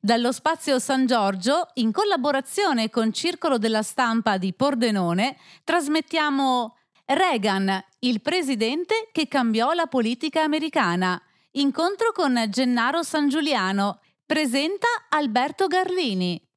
Dallo spazio San Giorgio, in collaborazione con Circolo della Stampa di Pordenone, trasmettiamo Reagan, il presidente che cambiò la politica americana. Incontro con Gennaro San Giuliano. Presenta Alberto Garlini.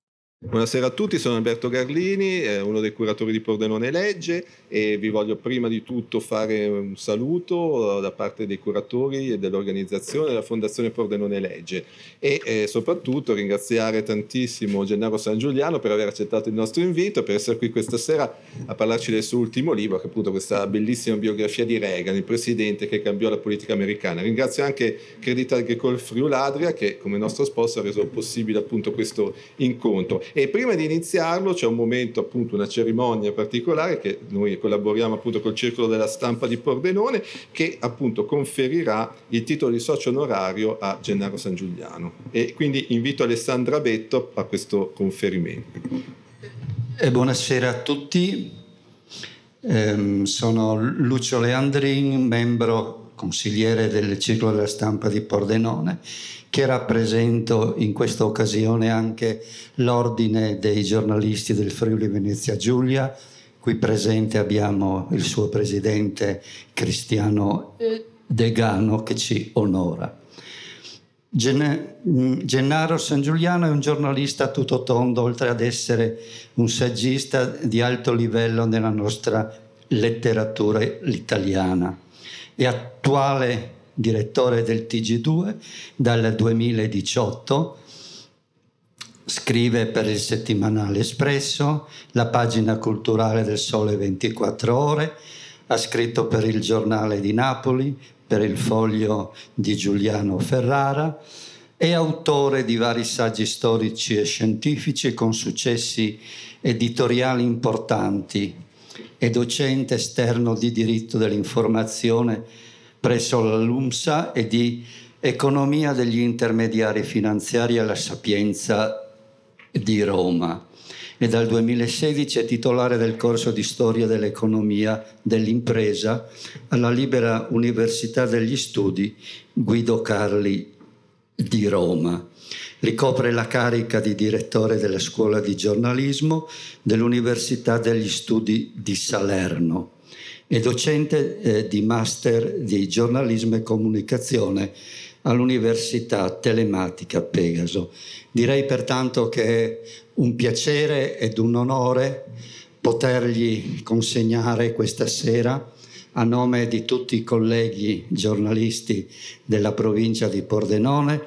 Buonasera a tutti, sono Alberto Garlini, uno dei curatori di Pordenone Legge e vi voglio prima di tutto fare un saluto da parte dei curatori e dell'organizzazione della Fondazione Pordenone Legge e eh, soprattutto ringraziare tantissimo Gennaro San Giuliano per aver accettato il nostro invito, per essere qui questa sera a parlarci del suo ultimo libro, che è appunto questa bellissima biografia di Reagan, il presidente che cambiò la politica americana. Ringrazio anche Credit Agricole Friuladria che come nostro sponsor ha reso possibile appunto questo incontro. E prima di iniziarlo c'è un momento, appunto, una cerimonia particolare che noi collaboriamo appunto col Circolo della Stampa di Pordenone che appunto conferirà il titolo di socio onorario a Gennaro San Giuliano. E quindi invito Alessandra Betto a questo conferimento. E buonasera a tutti. Eh, sono Lucio Leandrin, membro consigliere del Circolo della Stampa di Pordenone che rappresento in questa occasione anche l'Ordine dei giornalisti del Friuli Venezia Giulia. Qui presente abbiamo il suo presidente Cristiano Degano che ci onora. Gennaro San Giuliano è un giornalista tutto tondo, oltre ad essere un saggista di alto livello nella nostra letteratura italiana. È attuale direttore del TG2 dal 2018, scrive per il settimanale Espresso, la pagina culturale del Sole 24 ore, ha scritto per il giornale di Napoli, per il foglio di Giuliano Ferrara, è autore di vari saggi storici e scientifici con successi editoriali importanti, è docente esterno di diritto dell'informazione presso LUMSA e di economia degli intermediari finanziari alla Sapienza di Roma e dal 2016 è titolare del corso di storia dell'economia dell'impresa alla Libera Università degli Studi Guido Carli di Roma. Ricopre la carica di direttore della scuola di giornalismo dell'Università degli Studi di Salerno è docente eh, di master di giornalismo e comunicazione all'Università Telematica Pegaso. Direi pertanto che è un piacere ed un onore potergli consegnare questa sera a nome di tutti i colleghi giornalisti della provincia di Pordenone,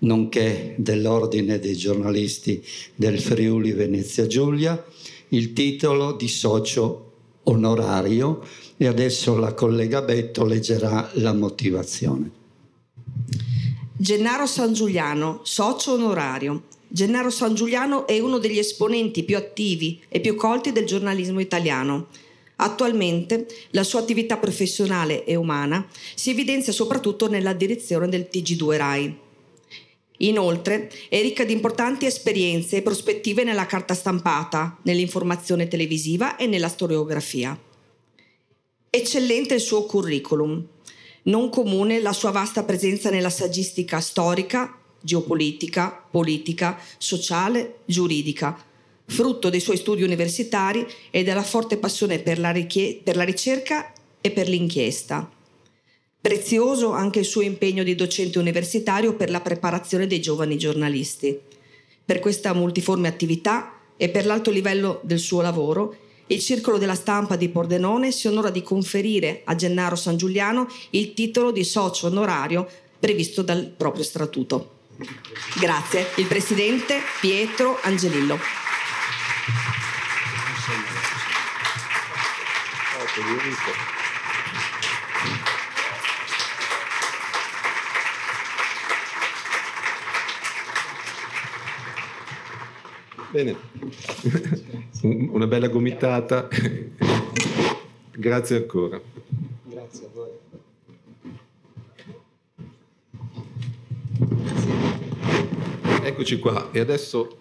nonché dell'Ordine dei giornalisti del Friuli Venezia Giulia, il titolo di socio onorario e adesso la collega Betto leggerà la motivazione. Gennaro San Giuliano, socio onorario. Gennaro San Giuliano è uno degli esponenti più attivi e più colti del giornalismo italiano. Attualmente la sua attività professionale e umana si evidenzia soprattutto nella direzione del TG2 RAI. Inoltre è ricca di importanti esperienze e prospettive nella carta stampata, nell'informazione televisiva e nella storiografia. Eccellente il suo curriculum, non comune la sua vasta presenza nella saggistica storica, geopolitica, politica, sociale, giuridica, frutto dei suoi studi universitari e della forte passione per la, richie- per la ricerca e per l'inchiesta. Prezioso anche il suo impegno di docente universitario per la preparazione dei giovani giornalisti. Per questa multiforme attività e per l'alto livello del suo lavoro, il Circolo della Stampa di Pordenone si onora di conferire a Gennaro San Giuliano il titolo di socio onorario previsto dal proprio statuto. Grazie. Il Presidente Pietro Angelillo. Bene, una bella gomitata. Grazie ancora. Grazie a voi. Eccoci qua e adesso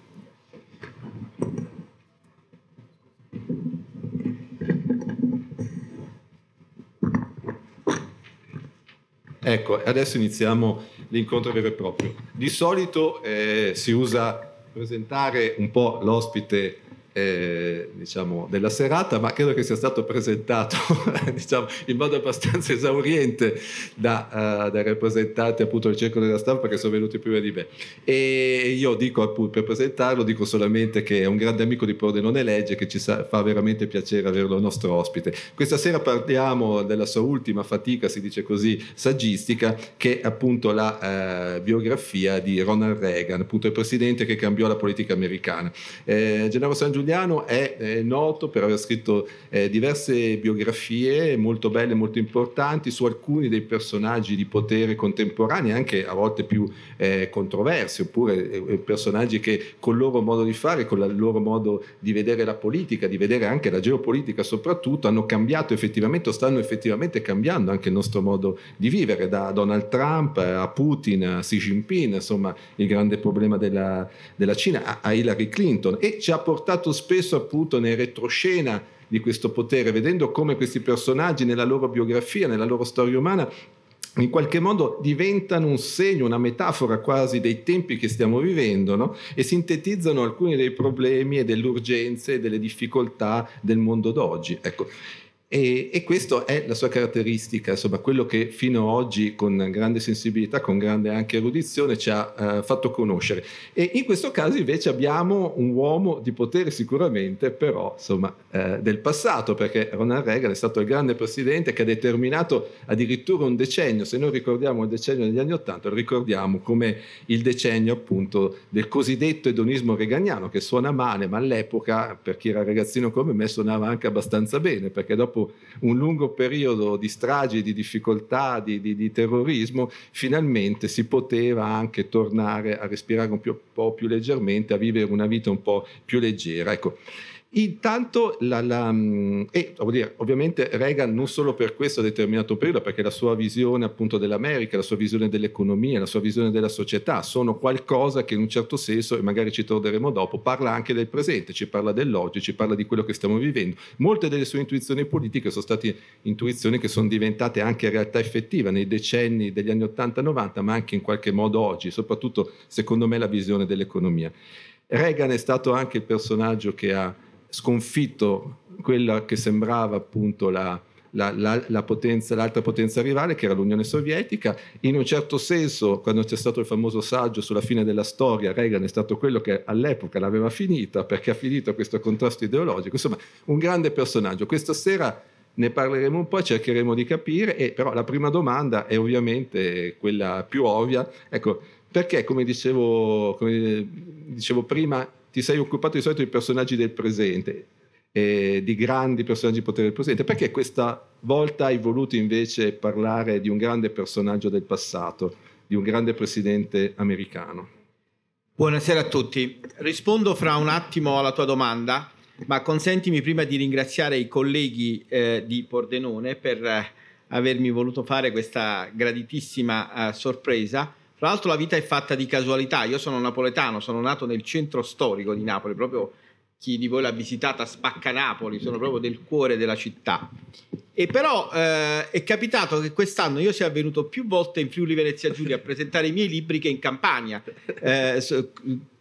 Ecco, adesso iniziamo l'incontro vero e proprio. Di solito eh, si usa presentare un po' l'ospite eh, diciamo, della serata, ma credo che sia stato presentato diciamo, in modo abbastanza esauriente da, uh, dai rappresentanti appunto del circolo della stampa che sono venuti prima di me. E io dico appunto, per presentarlo, dico solamente che è un grande amico di Pordenone Legge che ci sa, fa veramente piacere averlo nostro ospite. Questa sera parliamo della sua ultima fatica, si dice così, saggistica, che è appunto la uh, biografia di Ronald Reagan, appunto il presidente che cambiò la politica americana. Eh, Gennaro San Giuliano Giuliano è, è noto per aver scritto eh, diverse biografie molto belle, molto importanti su alcuni dei personaggi di potere contemporanei, anche a volte più eh, controversi, oppure eh, eh, personaggi che col loro modo di fare, con il loro modo di vedere la politica, di vedere anche la geopolitica soprattutto, hanno cambiato effettivamente o stanno effettivamente cambiando anche il nostro modo di vivere, da Donald Trump a Putin, a Xi Jinping, insomma il grande problema della, della Cina, a Hillary Clinton. E ci ha portato spesso appunto nel retroscena di questo potere, vedendo come questi personaggi nella loro biografia, nella loro storia umana, in qualche modo diventano un segno, una metafora quasi dei tempi che stiamo vivendo no? e sintetizzano alcuni dei problemi e delle urgenze e delle difficoltà del mondo d'oggi. Ecco, e, e questa è la sua caratteristica, insomma, quello che fino ad oggi con grande sensibilità, con grande anche erudizione ci ha uh, fatto conoscere. E in questo caso invece abbiamo un uomo di potere sicuramente, però insomma, uh, del passato, perché Ronald Reagan è stato il grande presidente che ha determinato addirittura un decennio, se noi ricordiamo il decennio degli anni Ottanta, lo ricordiamo come il decennio appunto del cosiddetto edonismo reganiano, che suona male, ma all'epoca, per chi era ragazzino come me, suonava anche abbastanza bene, perché dopo un lungo periodo di stragi, di difficoltà, di, di, di terrorismo, finalmente si poteva anche tornare a respirare un, un po' più leggermente, a vivere una vita un po' più leggera. Ecco, Intanto, la, la, mm, e dire, ovviamente Reagan non solo per questo determinato periodo, perché la sua visione appunto dell'America, la sua visione dell'economia, la sua visione della società sono qualcosa che in un certo senso, e magari ci torneremo dopo, parla anche del presente, ci parla dell'oggi, ci parla di quello che stiamo vivendo. Molte delle sue intuizioni politiche sono state intuizioni che sono diventate anche realtà effettiva nei decenni degli anni 80-90, ma anche in qualche modo oggi, soprattutto secondo me la visione dell'economia. Reagan è stato anche il personaggio che ha sconfitto quella che sembrava appunto la, la, la, la potenza, l'altra potenza rivale che era l'Unione Sovietica. In un certo senso, quando c'è stato il famoso saggio sulla fine della storia, Reagan è stato quello che all'epoca l'aveva finita perché ha finito questo contrasto ideologico. Insomma, un grande personaggio. Questa sera ne parleremo un po' cercheremo di capire, e però la prima domanda è ovviamente quella più ovvia. Ecco, perché, come dicevo, come dicevo prima, ti sei occupato di solito di personaggi del presente, eh, di grandi personaggi di potere del presente, perché questa volta hai voluto invece parlare di un grande personaggio del passato, di un grande presidente americano? Buonasera a tutti. Rispondo fra un attimo alla tua domanda, ma consentimi prima di ringraziare i colleghi eh, di Pordenone per eh, avermi voluto fare questa graditissima eh, sorpresa tra l'altro la vita è fatta di casualità, io sono napoletano, sono nato nel centro storico di Napoli, proprio chi di voi l'ha visitata spacca Napoli, sono proprio del cuore della città. E però eh, è capitato che quest'anno io sia venuto più volte in Friuli Venezia Giulia a presentare i miei libri che in Campania. Eh,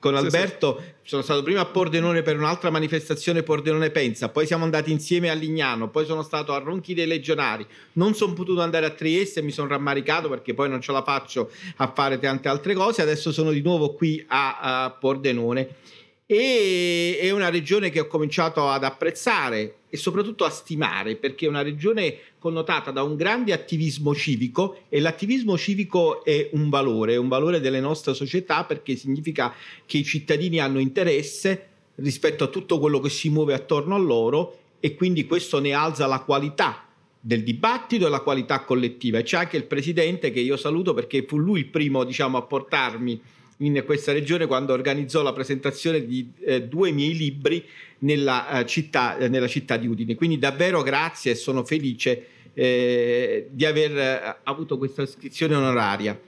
con Alberto sono stato prima a Pordenone per un'altra manifestazione Pordenone Pensa, poi siamo andati insieme a Lignano, poi sono stato a Ronchi dei Legionari. Non sono potuto andare a Trieste, mi sono rammaricato perché poi non ce la faccio a fare tante altre cose. Adesso sono di nuovo qui a, a Pordenone e è una regione che ho cominciato ad apprezzare e soprattutto a stimare perché è una regione connotata da un grande attivismo civico e l'attivismo civico è un valore, è un valore delle nostre società perché significa che i cittadini hanno interesse rispetto a tutto quello che si muove attorno a loro e quindi questo ne alza la qualità del dibattito e la qualità collettiva. E c'è anche il presidente che io saluto perché fu lui il primo diciamo a portarmi in questa regione quando organizzò la presentazione di eh, due miei libri nella, uh, città, eh, nella, città, di Udine. Quindi davvero grazie e sono felice eh, di aver eh, avuto questa iscrizione onoraria.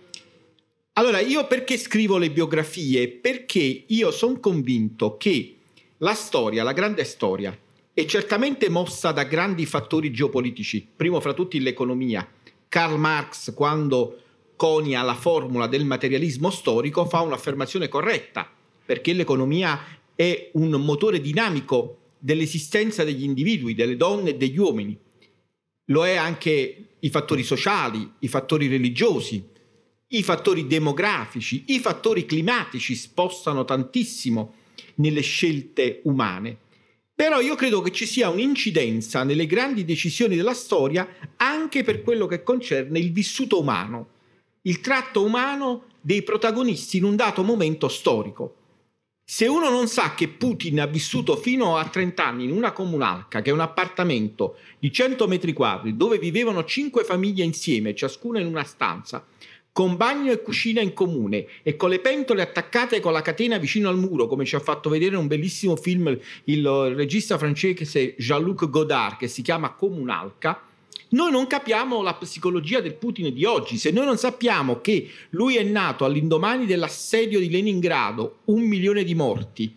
Allora, io perché scrivo le biografie? Perché io sono convinto che la storia, la grande storia, è certamente mossa da grandi fattori geopolitici, primo fra tutti l'economia. Karl Marx, quando conia la formula del materialismo storico, fa un'affermazione corretta, perché l'economia è un motore dinamico dell'esistenza degli individui, delle donne e degli uomini. Lo è anche i fattori sociali, i fattori religiosi, i fattori demografici, i fattori climatici spostano tantissimo nelle scelte umane. Però io credo che ci sia un'incidenza nelle grandi decisioni della storia anche per quello che concerne il vissuto umano, il tratto umano dei protagonisti in un dato momento storico. Se uno non sa che Putin ha vissuto fino a 30 anni in una comunalca, che è un appartamento di 100 metri quadri, dove vivevano cinque famiglie insieme, ciascuna in una stanza, con bagno e cucina in comune e con le pentole attaccate con la catena vicino al muro, come ci ha fatto vedere un bellissimo film il regista francese Jean-Luc Godard che si chiama Comunalca, noi non capiamo la psicologia del Putin di oggi. Se noi non sappiamo che lui è nato all'indomani dell'assedio di Leningrado, un milione di morti,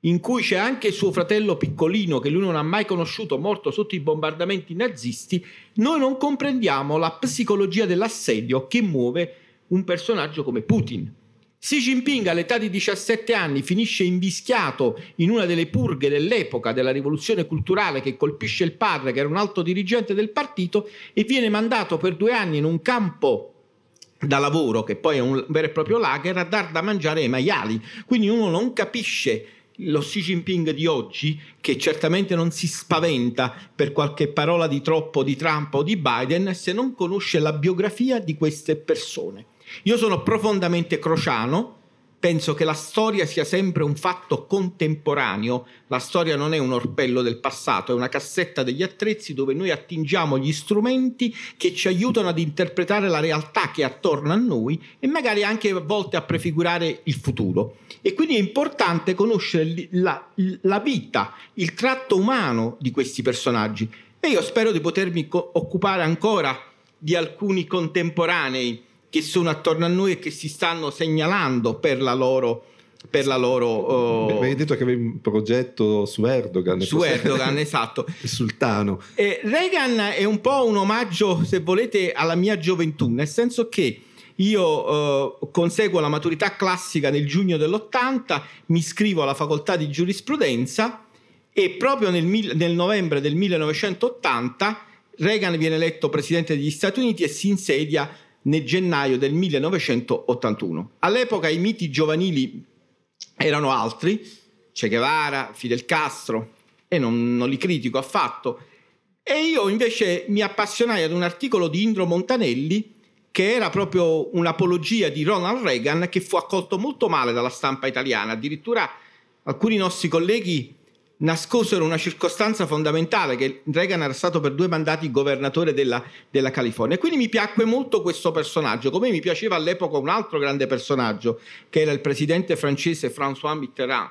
in cui c'è anche suo fratello piccolino che lui non ha mai conosciuto, morto sotto i bombardamenti nazisti, noi non comprendiamo la psicologia dell'assedio che muove un personaggio come Putin. Xi Jinping all'età di 17 anni finisce invischiato in una delle purghe dell'epoca della rivoluzione culturale che colpisce il padre, che era un alto dirigente del partito, e viene mandato per due anni in un campo da lavoro, che poi è un vero e proprio lager, a dar da mangiare ai maiali. Quindi uno non capisce lo Xi Jinping di oggi, che certamente non si spaventa per qualche parola di troppo di Trump o di Biden, se non conosce la biografia di queste persone. Io sono profondamente crociano, penso che la storia sia sempre un fatto contemporaneo, la storia non è un orpello del passato, è una cassetta degli attrezzi dove noi attingiamo gli strumenti che ci aiutano ad interpretare la realtà che è attorno a noi e magari anche a volte a prefigurare il futuro. E quindi è importante conoscere la, la vita, il tratto umano di questi personaggi. E io spero di potermi co- occupare ancora di alcuni contemporanei che sono attorno a noi e che si stanno segnalando per la loro per la loro oh... avevi detto che avevi un progetto su Erdogan su Erdogan esatto. Il sultano. E Reagan è un po' un omaggio se volete alla mia gioventù nel senso che io eh, conseguo la maturità classica nel giugno dell'80 mi iscrivo alla facoltà di giurisprudenza e proprio nel, nel novembre del 1980 Reagan viene eletto presidente degli Stati Uniti e si insedia nel gennaio del 1981. All'epoca i miti giovanili erano altri, Che Guevara, Fidel Castro, e non, non li critico affatto. E io invece mi appassionai ad un articolo di Indro Montanelli che era proprio un'apologia di Ronald Reagan che fu accolto molto male dalla stampa italiana. Addirittura alcuni nostri colleghi nascosero una circostanza fondamentale che Reagan era stato per due mandati governatore della, della, California. Quindi mi piacque molto questo personaggio, come mi piaceva all'epoca un altro grande personaggio, che era il presidente francese François Mitterrand.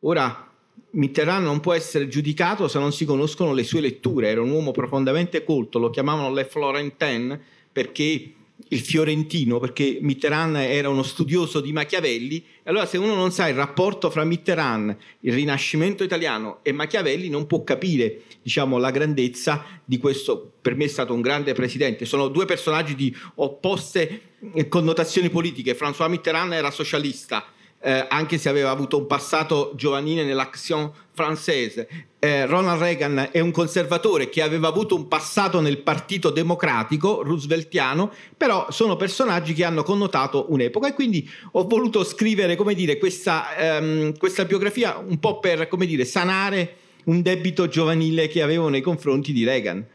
Ora, Mitterrand non può essere giudicato se non si conoscono le sue letture, era un uomo profondamente colto, lo chiamavano Le Florentin perché il fiorentino, perché Mitterrand era uno studioso di Machiavelli, allora se uno non sa il rapporto fra Mitterrand, il Rinascimento italiano e Machiavelli non può capire diciamo, la grandezza di questo, per me è stato un grande presidente. Sono due personaggi di opposte connotazioni politiche. François Mitterrand era socialista, eh, anche se aveva avuto un passato giovanile nell'Action française. Eh, Ronald Reagan è un conservatore che aveva avuto un passato nel Partito Democratico rooseveltiano, però sono personaggi che hanno connotato un'epoca e quindi ho voluto scrivere, dire, questa, ehm, questa biografia un po' per, dire, sanare un debito giovanile che avevo nei confronti di Reagan.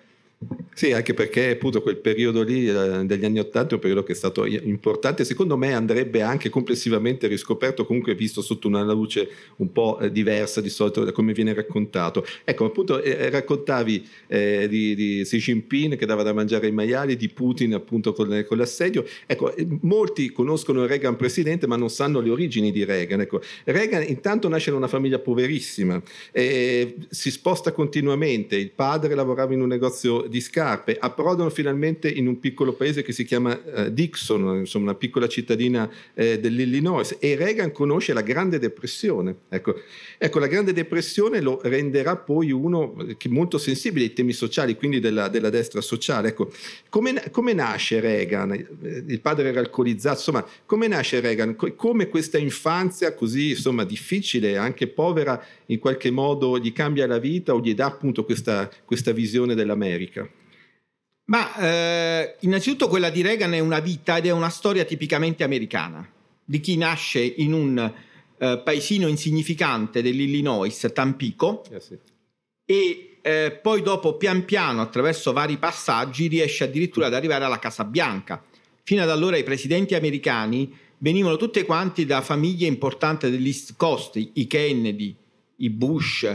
Sì, anche perché appunto quel periodo lì eh, degli anni Ottanta è un periodo che è stato importante, secondo me andrebbe anche complessivamente riscoperto, comunque visto sotto una luce un po' eh, diversa di solito da come viene raccontato. Ecco, appunto eh, raccontavi eh, di, di, Xi Jinping che dava da mangiare ai maiali, di Putin appunto con, con, l'assedio. Ecco, eh, molti conoscono Reagan presidente ma non sanno le origini di Reagan. Ecco, Reagan intanto nasce in una famiglia poverissima, si sposta continuamente, il padre lavorava in un negozio di scarpe, approdano finalmente in un piccolo paese che si chiama eh, Dixon, insomma una piccola cittadina eh, dell'Illinois e Reagan conosce la Grande Depressione. Ecco, ecco, la Grande Depressione lo renderà poi uno che molto sensibile ai temi sociali, quindi della, della destra sociale. Ecco, come, come, nasce Reagan? Il padre era alcolizzato, insomma, come nasce Reagan? Come questa infanzia così insomma, difficile, anche povera, in qualche modo gli cambia la vita o gli dà appunto questa, questa visione dell'America? Ma eh, innanzitutto quella di Reagan è una vita ed è una storia tipicamente americana, di chi nasce in un eh, paesino insignificante dell'Illinois, Tampico, eh sì. e eh, poi dopo pian piano attraverso vari passaggi riesce addirittura ad arrivare alla Casa Bianca. Fino ad allora i presidenti americani venivano tutti quanti da famiglie importanti dell'East Coast, i Kennedy, i Bush,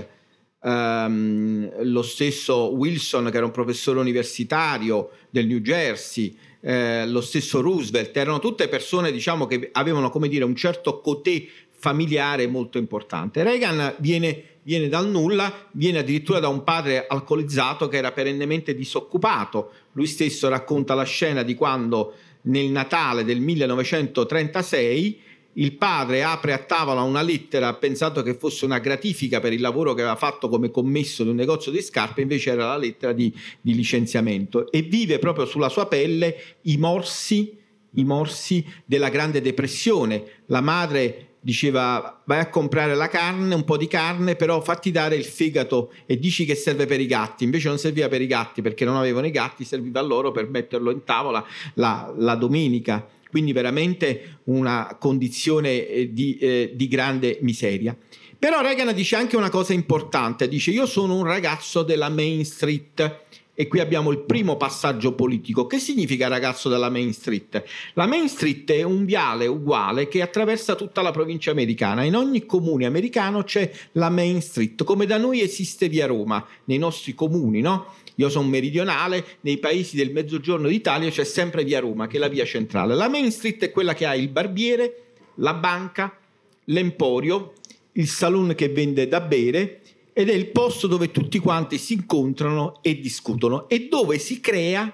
ehm, lo stesso Wilson che era un professore universitario del New Jersey, eh, lo stesso Roosevelt, erano tutte persone diciamo, che avevano come dire, un certo cotè familiare molto importante. Reagan viene, viene, dal nulla, viene addirittura da un padre alcolizzato che era perennemente disoccupato. Lui stesso racconta la scena di quando nel Natale del 1936 il padre apre a tavola una lettera pensato che fosse una gratifica per il lavoro che aveva fatto come commesso di un negozio di scarpe, invece era la lettera di, di licenziamento e vive proprio sulla sua pelle i morsi, i morsi della Grande Depressione. La madre diceva vai a comprare la carne, un po' di carne, però fatti dare il fegato e dici che serve per i gatti. Invece non serviva per i gatti perché non avevano i gatti, serviva a loro per metterlo in tavola la, la domenica quindi veramente una condizione eh, di, eh, di grande miseria. Però Reagan dice anche una cosa importante, dice io sono un ragazzo della Main Street e qui abbiamo il primo passaggio politico. Che significa ragazzo della Main Street? La Main Street è un viale uguale che attraversa tutta la provincia americana. In ogni comune americano c'è la Main Street, come da noi esiste via Roma, nei nostri comuni, no? Io sono meridionale, nei paesi del mezzogiorno d'Italia c'è sempre via Roma, che è la via centrale. La Main Street è quella che ha il barbiere, la banca, l'emporio, il saloon che vende da bere ed è il posto dove tutti quanti si incontrano e discutono e dove si crea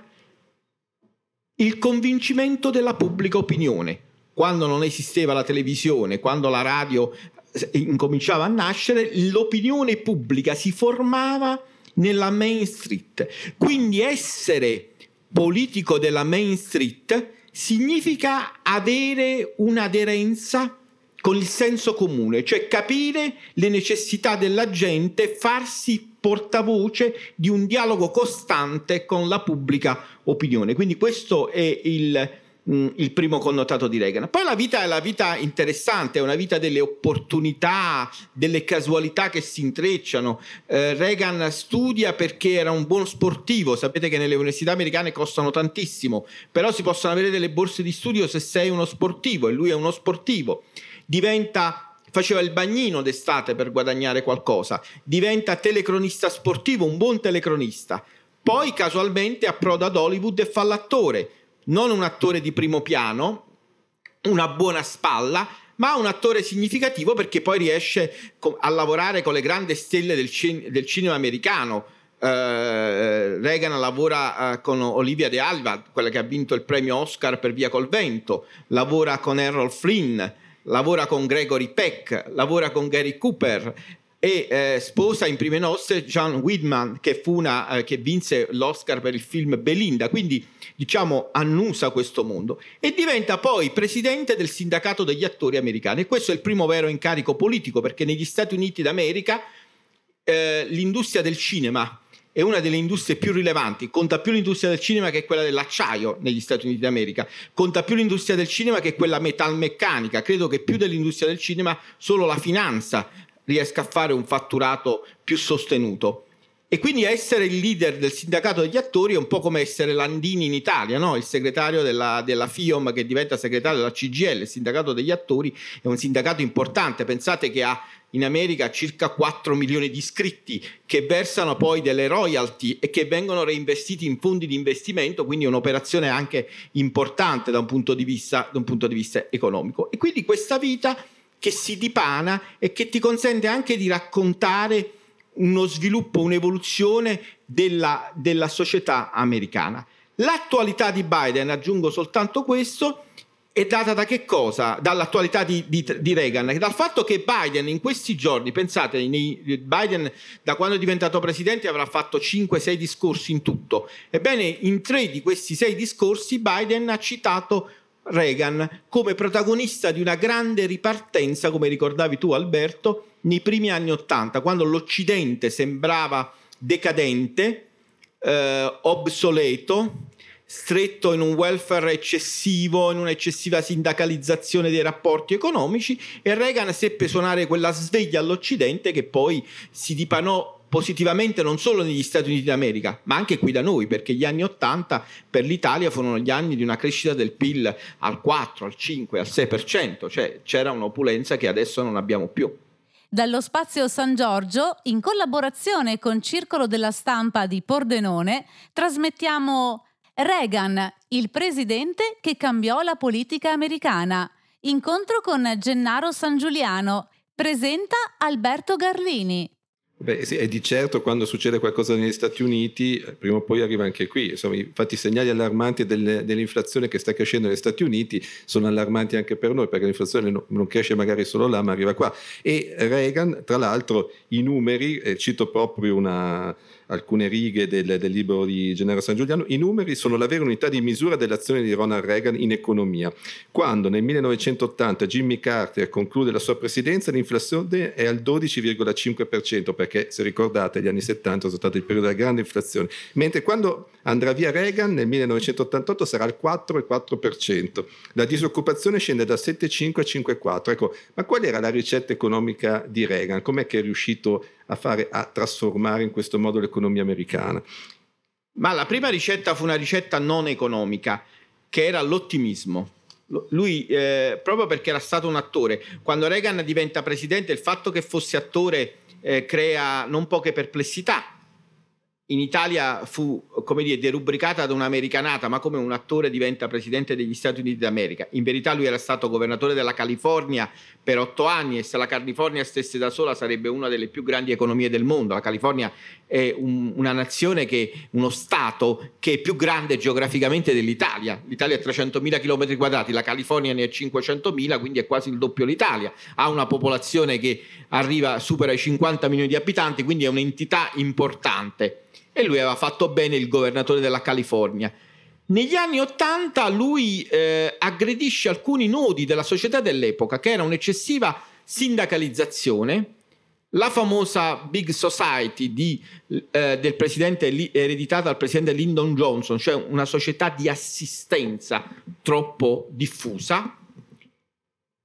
il convincimento della pubblica opinione. Quando non esisteva la televisione, quando la radio incominciava a nascere, l'opinione pubblica si formava nella Main Street. Quindi essere politico della Main Street significa avere un'aderenza con il senso comune, cioè capire le necessità della gente, farsi portavoce di un dialogo costante con la pubblica opinione. Quindi questo è il, Mm, il primo connotato di Reagan. Poi la vita è la vita interessante, è una vita delle opportunità, delle casualità che si intrecciano. Eh, Reagan studia perché era un buon sportivo, sapete che nelle università americane costano tantissimo, però si possono avere delle borse di studio se sei uno sportivo e lui è uno sportivo. Diventa faceva il bagnino d'estate per guadagnare qualcosa, diventa telecronista sportivo, un buon telecronista. Poi casualmente approda ad Hollywood e fa l'attore non un attore di primo piano, una buona spalla, ma un attore significativo perché poi riesce a lavorare con le grandi stelle del, cin- del cinema americano. Uh, Reagan lavora uh, con Olivia De Alva, quella che ha vinto il premio Oscar per Via col vento, lavora con Errol Flynn, lavora con Gregory Peck, lavora con Gary Cooper, e eh, sposa in prime nozze John Whitman che, una, eh, che, vinse l'Oscar per il film Belinda, quindi diciamo annusa questo mondo. E diventa poi presidente del sindacato degli attori americani. E questo è il primo vero incarico politico perché negli Stati Uniti d'America eh, l'industria del cinema è una delle industrie più rilevanti, conta più l'industria del cinema che quella dell'acciaio negli Stati Uniti d'America, conta più l'industria del cinema che quella metalmeccanica, credo che più dell'industria del cinema solo la finanza riesca a fare un fatturato più sostenuto. E quindi essere il leader del sindacato degli attori è un po' come essere Landini in Italia, no? il segretario della, della, FIOM che diventa segretario della CGL, il sindacato degli attori è un sindacato importante, pensate che ha in America circa 4 milioni di iscritti che versano poi delle royalty e che vengono reinvestiti in fondi di investimento, quindi un'operazione anche importante da un punto di vista, un punto di vista economico. E quindi questa vita che si dipana e che ti consente anche di raccontare uno sviluppo, un'evoluzione della, della società americana. L'attualità di Biden, aggiungo soltanto questo, è data da che cosa? Dall'attualità di, di, di, Reagan, dal fatto che Biden in questi giorni, pensate, Biden da quando è diventato presidente avrà fatto 5-6 discorsi in tutto. Ebbene, in tre di questi sei discorsi Biden ha citato Reagan come protagonista di una grande ripartenza, come ricordavi tu Alberto, nei primi anni Ottanta, quando l'Occidente sembrava decadente, eh, obsoleto, stretto in un welfare eccessivo, in un'eccessiva sindacalizzazione dei rapporti economici e Reagan seppe suonare quella sveglia all'Occidente che poi si dipanò positivamente non solo negli Stati Uniti d'America, ma anche qui da noi, perché gli anni 80 per l'Italia furono gli anni di una crescita del PIL al 4, al 5, al 6%, cioè c'era un'opulenza che adesso non abbiamo più. Dallo spazio San Giorgio, in collaborazione con Circolo della Stampa di Pordenone, trasmettiamo Reagan, il presidente che cambiò la politica americana. Incontro con Gennaro San Giuliano. Presenta Alberto Garlini. Beh, sì, e di certo quando succede qualcosa negli Stati Uniti, eh, prima o poi arriva anche qui. Insomma, infatti i segnali allarmanti delle, dell'inflazione che sta crescendo negli Stati Uniti sono allarmanti anche per noi, perché l'inflazione no, non cresce magari solo là, ma arriva qua. E Reagan, tra l'altro, i numeri, eh, cito proprio una, alcune righe del, del, libro di Gennaro San Giuliano, i numeri sono la vera unità di misura dell'azione di Ronald Reagan in economia. Quando nel 1980 Jimmy Carter conclude la sua presidenza, l'inflazione è al 12,5%, perché se ricordate gli anni 70 sono stati il periodo della grande inflazione, mentre quando andrà via Reagan nel 1988 sarà al 4,4%. La disoccupazione scende da 7,5 a 5,4. Ecco, ma qual era la ricetta economica di Reagan? Com'è che è riuscito a, fare, a trasformare in questo modo l'economia americana? Ma la prima ricetta fu una ricetta non economica, che era l'ottimismo. Lui, eh, proprio perché era stato un attore, quando Reagan diventa presidente, il fatto che fosse attore eh, crea non poche perplessità in Italia fu, come dire, derubricata ad un'americanata, ma come un attore diventa presidente degli Stati Uniti d'America. In verità lui era stato governatore della California per otto anni e se la California stesse da sola sarebbe una delle più grandi economie del mondo. La California è un, una nazione che, uno Stato che è più grande geograficamente dell'Italia. L'Italia ha 300.000 km quadrati, la California ne ha 500.000, quindi è quasi il doppio l'Italia. Ha una popolazione che arriva, supera i 50 milioni di abitanti, quindi è un'entità importante e lui aveva fatto bene il governatore della California. Negli anni Ottanta lui eh, aggredisce alcuni nodi della società dell'epoca, che era un'eccessiva sindacalizzazione, la famosa Big Society di, eh, del presidente, ereditata dal presidente Lyndon Johnson, cioè una società di assistenza troppo diffusa,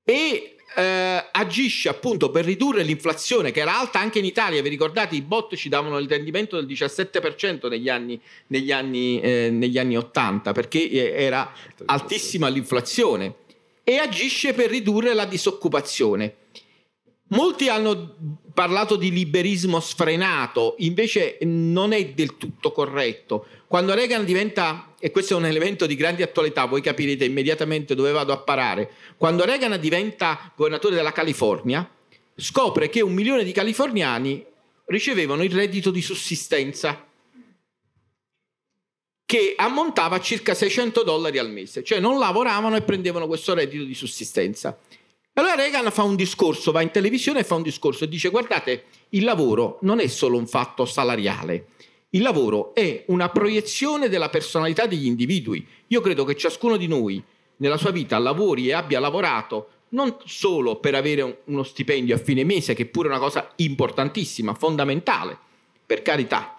e eh, agisce appunto per ridurre l'inflazione che era alta anche in Italia, vi ricordate i bot ci davano il rendimento del 17% negli anni, negli anni, eh, negli anni 80 perché eh, era altissima l'inflazione e agisce per ridurre la disoccupazione. Molti hanno parlato di liberismo sfrenato, invece non è del tutto corretto. Quando Reagan diventa, e questo è un elemento di grande attualità, voi capirete immediatamente dove vado a parare, quando Reagan diventa governatore della California, scopre che un milione di californiani ricevevano il reddito di sussistenza che ammontava a circa 600 dollari al mese, cioè non lavoravano e prendevano questo reddito di sussistenza. Allora Reagan fa un discorso, va in televisione e fa un discorso e dice guardate, il lavoro non è solo un fatto salariale, il lavoro è una proiezione della personalità degli individui. Io credo che ciascuno di noi nella sua vita lavori e abbia lavorato non solo per avere uno stipendio a fine mese, che pure è una cosa importantissima, fondamentale, per carità,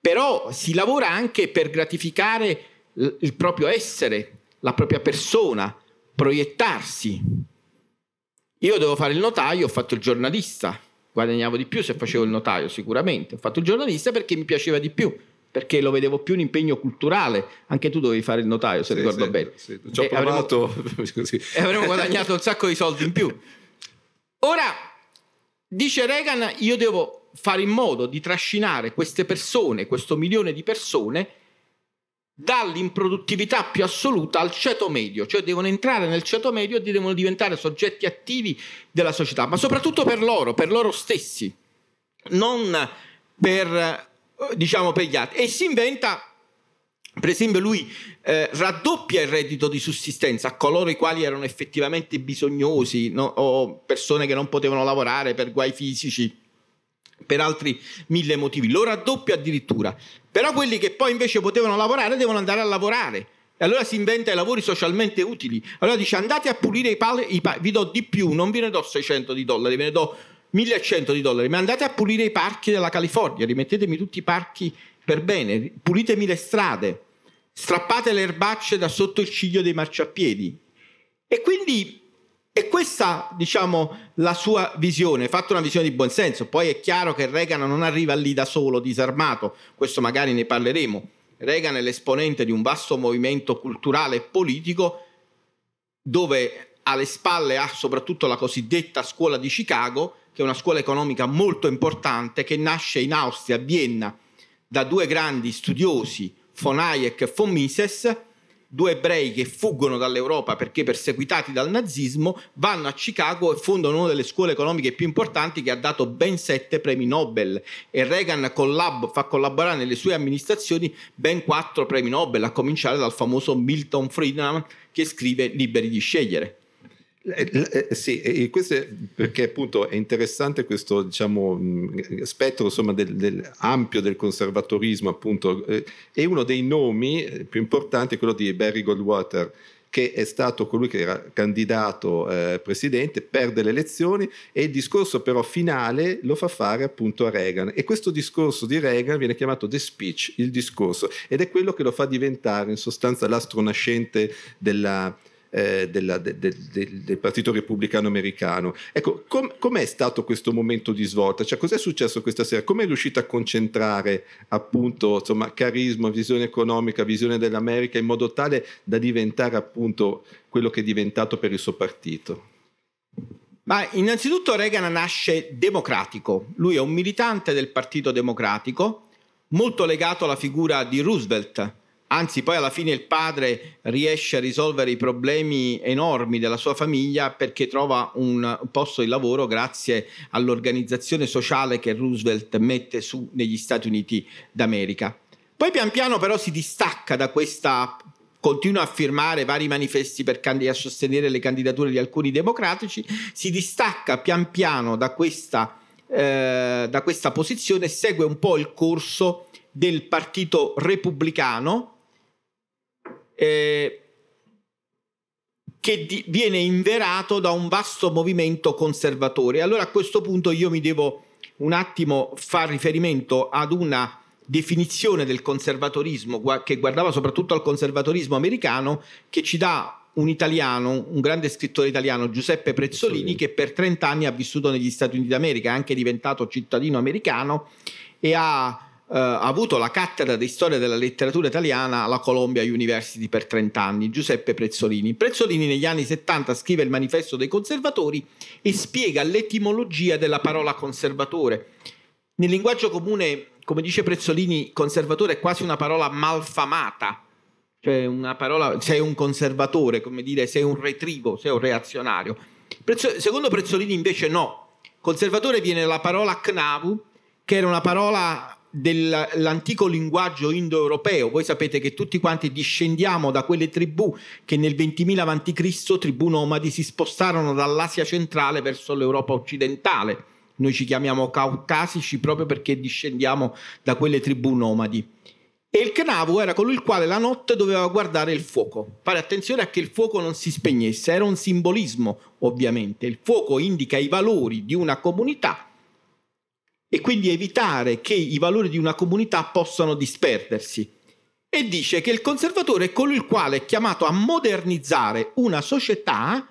però si lavora anche per gratificare il proprio essere, la propria persona, proiettarsi. Io devo fare il notaio, ho fatto il giornalista, guadagnavo di più se facevo il notaio sicuramente, ho fatto il giornalista perché mi piaceva di più, perché lo vedevo più un impegno culturale, anche tu dovevi fare il notaio se sì, ricordo sì, bene. Sì, ci ho e provato. Avremmo, e avremmo guadagnato un sacco di soldi in più. Ora, dice Reagan, io devo fare in modo di trascinare queste persone, questo milione di persone, dall'improduttività più assoluta al ceto medio, cioè devono entrare nel ceto medio e devono diventare soggetti attivi della società, ma soprattutto per loro, per loro stessi, non per eh, diciamo per gli altri e si inventa per esempio lui eh, raddoppia il reddito di sussistenza a coloro i quali erano effettivamente bisognosi no? o persone che non potevano lavorare per guai fisici per altri mille motivi, lo raddoppia addirittura, però quelli che poi invece potevano lavorare devono andare a lavorare. E allora si inventa i lavori socialmente utili. Allora dice andate a pulire i pali, pa- vi do di più, non ve ne do 600 di dollari, ve ne do 1100 di dollari, ma andate a pulire i parchi della California, rimettetemi tutti i parchi per bene, pulitemi le strade, strappate le erbacce da sotto il ciglio dei marciapiedi. E quindi e questa, diciamo, la sua visione, fatta una visione di buonsenso. Poi è chiaro che Reagan non arriva lì da solo, disarmato, questo magari ne parleremo. Reagan è l'esponente di un vasto movimento culturale e politico dove alle spalle ha soprattutto la cosiddetta scuola di Chicago, che è una scuola economica molto importante che nasce in Austria, a Vienna, da due grandi studiosi, von Hayek e von Mises, due ebrei che fuggono dall'Europa perché perseguitati dal nazismo, vanno a Chicago e fondano una delle scuole economiche più importanti che ha dato ben sette premi Nobel e Reagan collab- fa collaborare nelle sue amministrazioni ben quattro premi Nobel, a cominciare dal famoso Milton Friedman che scrive Liberi di scegliere. Eh, eh, sì, e questo è perché appunto è interessante questo diciamo, spettro insomma, del, del, ampio del conservatorismo appunto. Eh, e uno dei nomi eh, più importanti è quello di Barry Goldwater che è stato colui che era candidato eh, presidente, perde le elezioni e il discorso però finale lo fa fare appunto a Reagan. E questo discorso di Reagan viene chiamato the speech, il discorso ed è quello che lo fa diventare in sostanza l'astro nascente della eh, della, de, de, de, del Partito Repubblicano Americano. Ecco, com, com'è stato questo momento di svolta? Cioè, cos'è successo questa sera? Come è riuscito a concentrare appunto insomma, carisma, visione economica, visione dell'America in modo tale da diventare appunto quello che è diventato per il suo partito? Ma innanzitutto Reagan nasce democratico, lui è un militante del Partito Democratico, molto legato alla figura di Roosevelt, Anzi, poi alla fine il padre riesce a risolvere i problemi enormi della sua famiglia perché trova un posto di lavoro grazie all'organizzazione sociale che Roosevelt mette su negli Stati Uniti d'America. Poi pian piano però si distacca da questa continua a firmare vari manifesti per candid- a sostenere le candidature di alcuni democratici, si distacca pian piano da questa, eh, da questa posizione e segue un po' il corso del partito repubblicano eh, che di, viene inverato da un vasto movimento conservatore. Allora a questo punto io mi devo un attimo far riferimento ad una definizione del conservatorismo che guardava soprattutto al conservatorismo americano che ci dà un italiano, un grande scrittore italiano, Giuseppe Prezzolini, che per 30 anni ha vissuto negli Stati Uniti d'America, è anche diventato cittadino americano e ha Uh, ha avuto la cattedra di storia della letteratura italiana alla Columbia University per 30 anni, Giuseppe Prezzolini. Prezzolini negli anni 70 scrive il manifesto dei conservatori e spiega l'etimologia della parola conservatore. Nel linguaggio comune, come dice Prezzolini, conservatore è quasi una parola malfamata, cioè una parola, sei un conservatore, come dire sei un retrivo, sei un reazionario. Prezzo, secondo Prezzolini invece no, conservatore viene dalla parola knavu, che era una parola dell'antico linguaggio indoeuropeo. Voi sapete che tutti quanti discendiamo da quelle tribù che nel 20.000 a.C., tribù nomadi, si spostarono dall'Asia centrale verso l'Europa occidentale. Noi ci chiamiamo caucasici proprio perché discendiamo da quelle tribù nomadi. E il Knavu era colui il quale la notte doveva guardare il fuoco, fare attenzione a che il fuoco non si spegnesse, era un simbolismo ovviamente. Il fuoco indica i valori di una comunità e quindi evitare che i valori di una comunità possano disperdersi. E dice che il conservatore è colui il quale è chiamato a modernizzare una società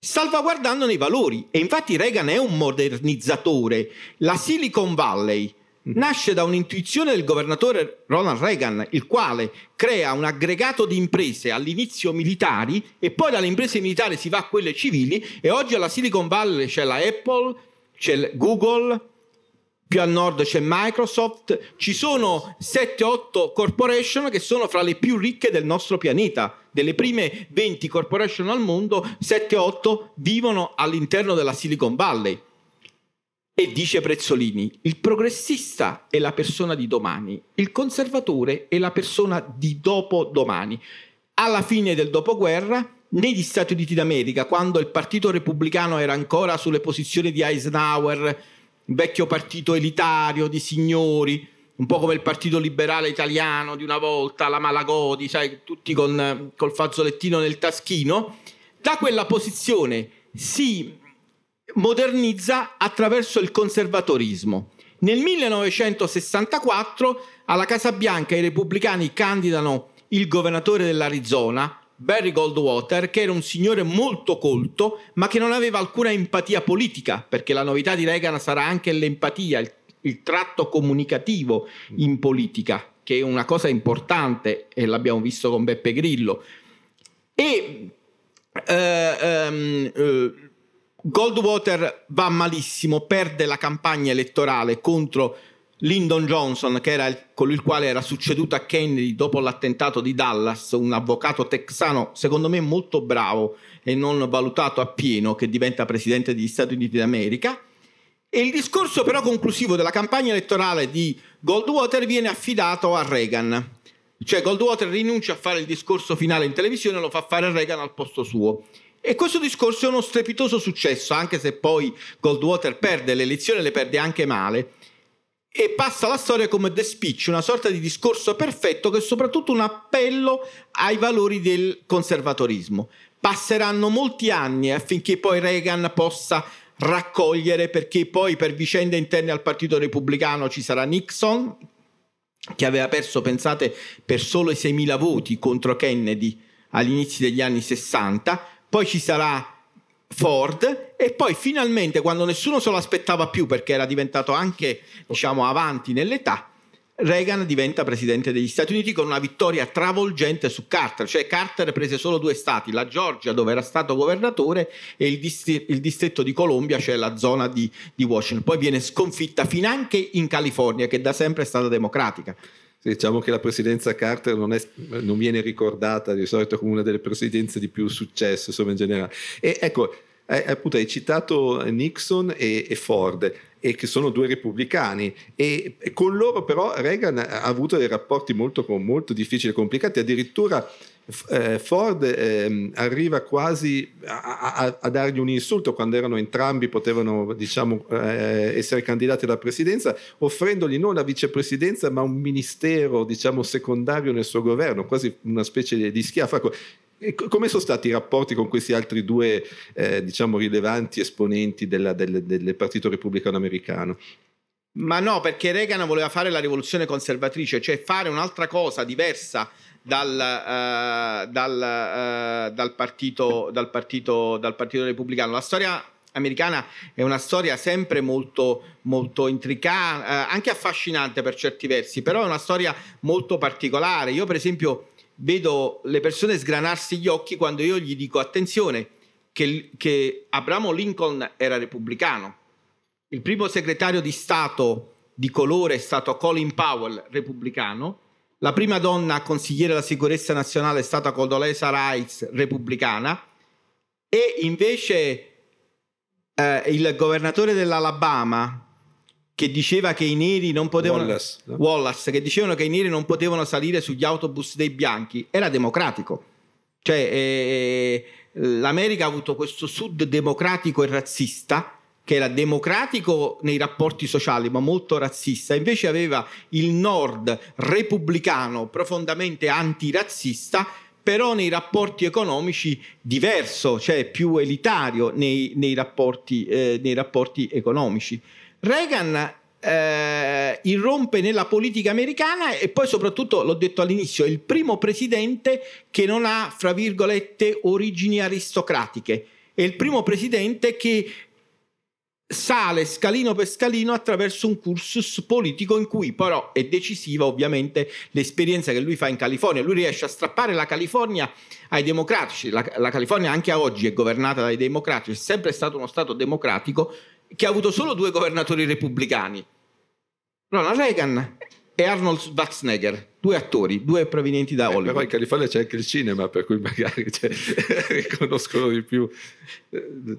salvaguardandone i valori. E infatti Reagan è un modernizzatore. La Silicon Valley nasce da un'intuizione del governatore Ronald Reagan, il quale crea un aggregato di imprese all'inizio militari e poi dalle imprese militari si va a quelle civili e oggi alla Silicon Valley c'è la Apple, c'è Google, più a nord c'è Microsoft, ci sono 7-8 corporation che sono fra le più ricche del nostro pianeta. Delle prime 20 corporation al mondo, 7-8 vivono all'interno della Silicon Valley. E dice Prezzolini, il progressista è la persona di domani, il conservatore è la persona di dopodomani. Alla fine del dopoguerra, negli Stati Uniti d'America, quando il partito repubblicano era ancora sulle posizioni di Eisenhower, vecchio partito elitario di signori, un po' come il partito liberale italiano di una volta, la Malagodi, sai, tutti con col fazzolettino nel taschino, da quella posizione si modernizza attraverso il conservatorismo. Nel 1964 alla Casa Bianca i repubblicani candidano il governatore dell'Arizona, Barry Goldwater, che era un signore molto colto, ma che non aveva alcuna empatia politica, perché la novità di Reagan sarà anche l'empatia, il, il tratto comunicativo in politica, che è una cosa importante e l'abbiamo visto con Beppe Grillo. E eh, ehm, eh, Goldwater va malissimo, perde la campagna elettorale contro Lyndon Johnson, che era il, colui il quale era succeduto a Kennedy dopo l'attentato di Dallas, un avvocato texano, secondo me molto bravo e non valutato appieno, che diventa presidente degli Stati Uniti d'America. E il discorso però conclusivo della campagna elettorale di Goldwater viene affidato a Reagan. Cioè Goldwater rinuncia a fare il discorso finale in televisione e lo fa fare Reagan al posto suo. E questo discorso è uno strepitoso successo, anche se poi Goldwater perde le elezioni, le perde anche male, e passa la storia come The Speech, una sorta di discorso perfetto che è soprattutto un appello ai valori del conservatorismo. Passeranno molti anni affinché poi Reagan possa raccogliere, perché poi per vicende interne al Partito Repubblicano ci sarà Nixon, che aveva perso, pensate, per solo i 6.000 voti contro Kennedy agli inizi degli anni 60, poi ci sarà Ford e poi finalmente quando nessuno se lo aspettava più perché era diventato anche diciamo avanti nell'età Reagan diventa presidente degli Stati Uniti con una vittoria travolgente su Carter, cioè Carter prese solo due stati, la Georgia dove era stato governatore e il, distretto, il distretto di Columbia, cioè la zona di, di Washington. Poi viene sconfitta finanche in California che da sempre è stata democratica. Diciamo che la presidenza Carter non, è, non, viene ricordata di solito come una delle presidenze di più successo, insomma, in generale. E ecco, eh, appunto, hai citato Nixon e, e Ford e che sono due repubblicani e, e, con loro però Reagan ha avuto dei rapporti molto, molto difficili e complicati, addirittura Ford eh, arriva quasi a, a, a, dargli un insulto quando erano entrambi, potevano diciamo, eh, essere candidati alla presidenza, offrendogli non la vicepresidenza ma un ministero diciamo, secondario nel suo governo, quasi una specie di schiaffo. Ecco, come sono stati i rapporti con questi altri due eh, diciamo, rilevanti esponenti della, del, del Partito Repubblicano Americano? Ma no, perché Reagan voleva fare la rivoluzione conservatrice, cioè fare un'altra cosa diversa dal, uh, dal, uh, dal, partito, dal, partito, dal partito repubblicano. La storia americana è una storia sempre molto, molto intricata, eh, anche affascinante per certi versi, però è una storia molto particolare. Io, per esempio, vedo le persone sgranarsi gli occhi quando io gli dico attenzione che, che Abramo Lincoln era repubblicano. Il primo segretario di Stato di colore è stato Colin Powell, repubblicano la prima donna consigliere della sicurezza nazionale è stata Condoleezza Rice, repubblicana, e invece eh, il governatore dell'Alabama che diceva che i neri non potevano Wallace, no? Wallace, che dicevano che i neri non potevano salire sugli autobus dei bianchi, era democratico. Cioè eh, l'America ha avuto questo sud democratico e razzista che era democratico nei rapporti sociali ma molto razzista, invece aveva il nord repubblicano profondamente antirazzista, però nei rapporti economici diverso, cioè più elitario nei, nei, rapporti, eh, nei rapporti, economici. Reagan eh, irrompe nella politica americana e poi soprattutto, l'ho detto all'inizio, è il primo presidente che non ha, fra virgolette, origini aristocratiche. È il primo presidente che sale scalino per scalino attraverso un cursus politico in cui però è decisiva ovviamente l'esperienza che lui fa in California. Lui riesce a strappare la California ai democratici. La, la California anche oggi è governata dai democratici, è sempre stato uno Stato democratico che ha avuto solo due governatori repubblicani. Ronald Reagan e Arnold Schwarzenegger, due attori, due provenienti da Hollywood. Eh, però in California c'è anche il cinema, per cui magari cioè, riconoscono di più.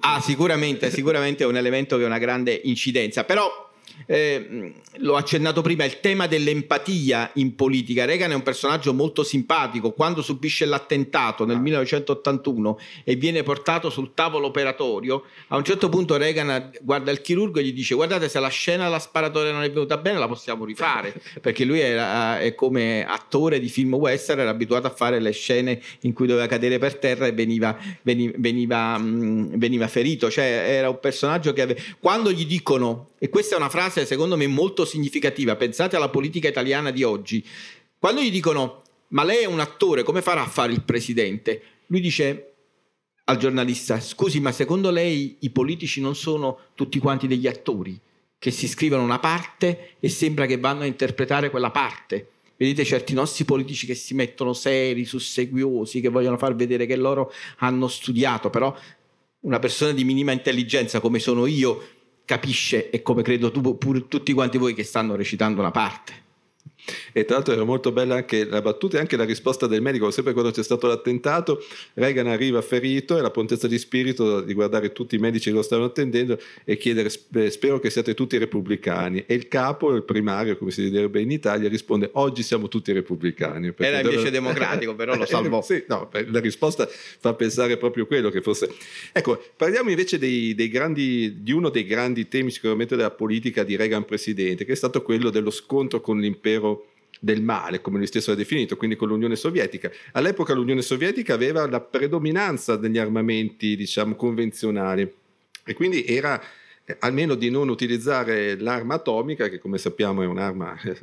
Ah, sicuramente, sicuramente è un elemento che ha una grande incidenza, però eh, l'ho accennato prima, il tema dell'empatia in politica. Reagan è un personaggio molto simpatico. Quando subisce l'attentato nel 1981 e viene portato sul tavolo operatorio, a un certo punto Reagan guarda il chirurgo e gli dice: Guardate, se la scena della sparatoria non è venuta bene, la possiamo rifare. Perché lui era, è come attore di film western, era abituato a fare le scene in cui doveva cadere per terra e veniva, veniva, veniva, veniva ferito. Cioè, era un personaggio che aveva. Quando gli dicono, e questa è una frase frase secondo me molto significativa. Pensate alla politica italiana di oggi. Quando gli dicono ma lei è un attore, come farà a fare il presidente? Lui dice al giornalista, scusi, ma secondo lei i politici non sono tutti quanti degli attori che si scrivono una parte e sembra che vanno a interpretare quella parte? Vedete certi nostri politici che si mettono seri, susseguiosi, che vogliono far vedere che loro hanno studiato, però una persona di minima intelligenza come sono io capisce e come credo tu, pure tutti quanti voi che stanno recitando una parte. E tra l'altro era molto bella anche la battuta e anche la risposta del medico, sempre quando c'è stato l'attentato, Reagan arriva ferito e la prontezza di spirito di guardare tutti i medici che lo stavano attendendo e chiedere spero che siate tutti repubblicani. E il capo, il primario, come si direbbe in Italia, risponde oggi siamo tutti repubblicani. Era invece dove... democratico, però lo salvò. sì, no, la risposta fa pensare proprio quello che fosse... Ecco, parliamo invece dei, dei grandi, di uno dei grandi temi sicuramente della politica di Reagan presidente, che è stato quello dello scontro con l'impero del male, come lui stesso ha definito, quindi con l'Unione Sovietica. All'epoca l'Unione Sovietica aveva la predominanza degli armamenti, diciamo, convenzionali e quindi era almeno di non utilizzare l'arma atomica, che come sappiamo è un'arma eh,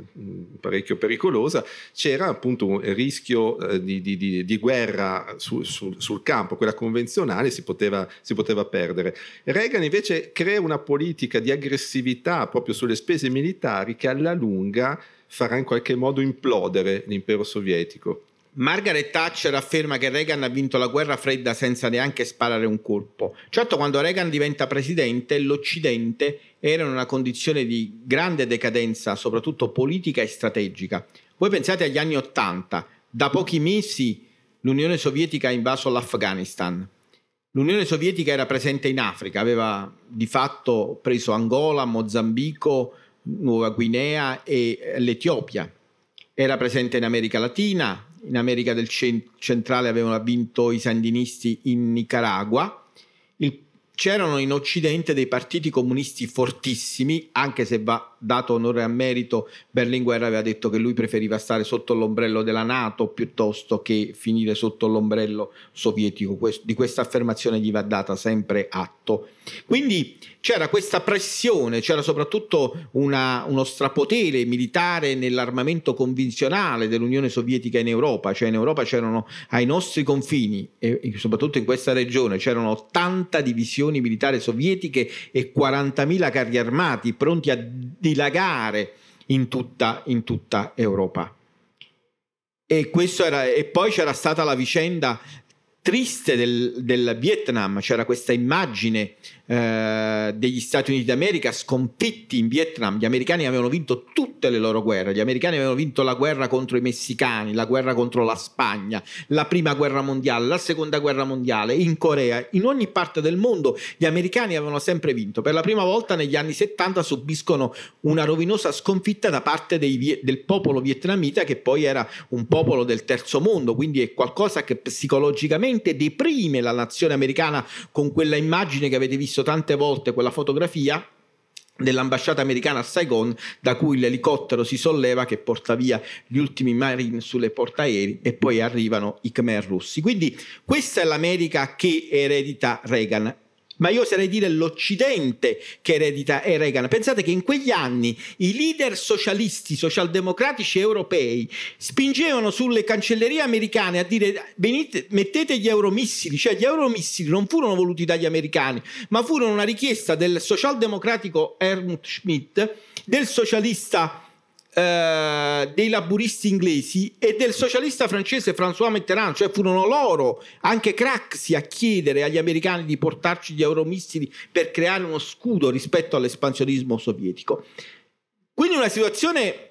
parecchio pericolosa, c'era appunto un rischio eh, di, di, di, guerra su, su, sul campo, quella convenzionale si poteva, si poteva perdere. Reagan invece crea una politica di aggressività proprio sulle spese militari che alla lunga farà in qualche modo implodere l'impero sovietico. Margaret Thatcher afferma che Reagan ha vinto la guerra fredda senza neanche sparare un colpo. Certo, quando Reagan diventa presidente, l'Occidente era in una condizione di grande decadenza, soprattutto politica e strategica. Voi pensate agli anni Ottanta, da pochi mesi l'Unione Sovietica ha invaso l'Afghanistan. L'Unione Sovietica era presente in Africa, aveva di fatto preso Angola, Mozambico, Nuova Guinea e l'Etiopia. Era presente in America Latina, in America del centrale avevano vinto i sandinisti in Nicaragua. Il, c'erano in Occidente dei partiti comunisti fortissimi, anche se va dato onore a merito, Berlinguer aveva detto che lui preferiva stare sotto l'ombrello della Nato piuttosto che finire sotto l'ombrello sovietico. di questa affermazione gli va data sempre atto. Quindi c'era questa pressione, c'era soprattutto una, uno strapotere militare nell'armamento convenzionale dell'Unione Sovietica in Europa, cioè in Europa c'erano ai nostri confini e soprattutto in questa regione c'erano 80 divisioni militari sovietiche e 40.000 carri armati pronti a dilagare in tutta, in tutta Europa. E, era, e, poi c'era stata la vicenda triste del, del Vietnam, c'era questa immagine eh, degli Stati Uniti d'America sconfitti in Vietnam. Gli americani avevano vinto tutte le loro guerre. Gli americani avevano vinto la guerra contro i messicani, la guerra contro la Spagna, la prima guerra mondiale, la seconda guerra mondiale, in Corea, in ogni parte del mondo gli americani avevano sempre vinto. Per la prima volta negli anni 70 subiscono una rovinosa sconfitta da parte dei, del popolo vietnamita che poi era un popolo del terzo mondo, quindi è qualcosa che psicologicamente deprime la nazione americana con quella immagine che avete visto tante volte quella fotografia dell'ambasciata americana a Saigon da cui l'elicottero si solleva che porta via gli ultimi marine sulle portaerei e poi arrivano i Khmer russi. Quindi questa è l'America che eredita Reagan ma io oserei dire l'Occidente che eredita Reagan. Pensate che in quegli anni i leader socialisti, socialdemocratici europei spingevano sulle cancellerie americane a dire venite, mettete gli euromissili, cioè gli euromissili non furono voluti dagli americani, ma furono una richiesta del socialdemocratico Helmut Schmidt, del socialista eh, dei laburisti inglesi e del socialista francese François Mitterrand, cioè furono loro, anche Craxi, a chiedere agli americani di portarci gli euromissili per creare uno scudo rispetto all'espansionismo sovietico. Quindi una situazione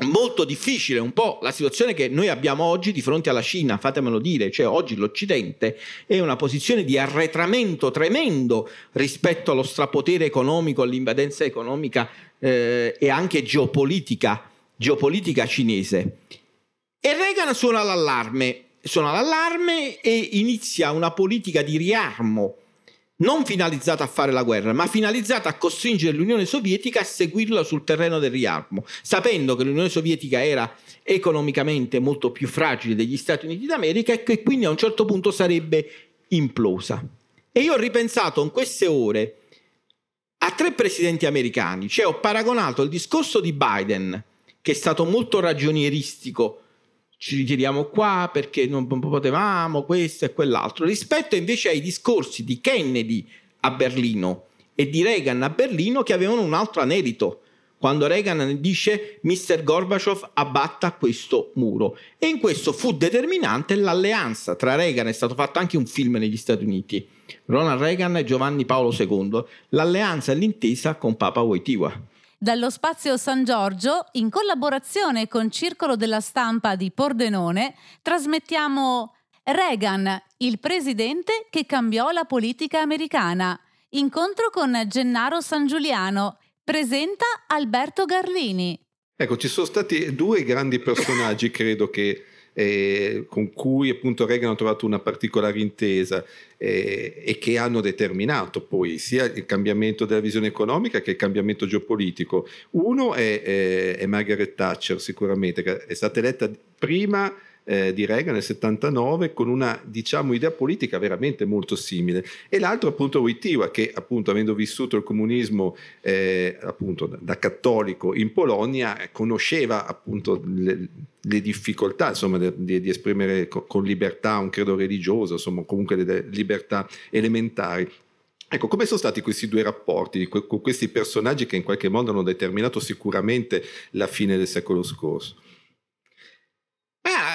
molto difficile, un po' la situazione che noi abbiamo oggi di fronte alla Cina, fatemelo dire, cioè oggi l'Occidente è una posizione di arretramento tremendo rispetto allo strapotere economico, all'invadenza economica eh, e anche geopolitica, geopolitica cinese. E Reagan suona l'allarme, suona l'allarme e inizia una politica di riarmo non finalizzata a fare la guerra, ma finalizzata a costringere l'Unione Sovietica a seguirla sul terreno del riarmo, sapendo che l'Unione Sovietica era economicamente molto più fragile degli Stati Uniti d'America e che quindi a un certo punto sarebbe implosa. E io ho ripensato in queste ore a tre presidenti americani, cioè ho paragonato il discorso di Biden, che è stato molto ragionieristico ci ritiriamo qua perché non potevamo questo e quell'altro, rispetto invece ai discorsi di Kennedy a Berlino e di Reagan a Berlino che avevano un altro anelito. Quando Reagan dice Mr. Gorbachev abbatta questo muro. E in questo fu determinante l'alleanza tra Reagan, è stato fatto anche un film negli Stati Uniti, Ronald Reagan e Giovanni Paolo II, l'alleanza e l'intesa con Papa Wojtyła dallo Spazio San Giorgio, in collaborazione con Circolo della Stampa di Pordenone, trasmettiamo Reagan, il presidente che cambiò la politica americana. Incontro con Gennaro San Giuliano. Presenta Alberto Garlini. Ecco, ci sono stati due grandi personaggi, credo che eh, con cui appunto Reagan ha trovato una particolare intesa eh, e che hanno determinato poi sia il cambiamento della visione economica che il cambiamento geopolitico. Uno è, è, è Margaret Thatcher sicuramente, che è stata eletta prima eh, di Reagan nel 79 con una diciamo idea politica veramente molto simile e l'altro appunto Wojtyła che appunto avendo vissuto il comunismo eh, appunto da, cattolico in Polonia conosceva appunto le, le difficoltà insomma di, di esprimere con, libertà un credo religioso insomma comunque delle libertà elementari Ecco, come sono stati questi due rapporti con questi personaggi che in qualche modo hanno determinato sicuramente la fine del secolo scorso?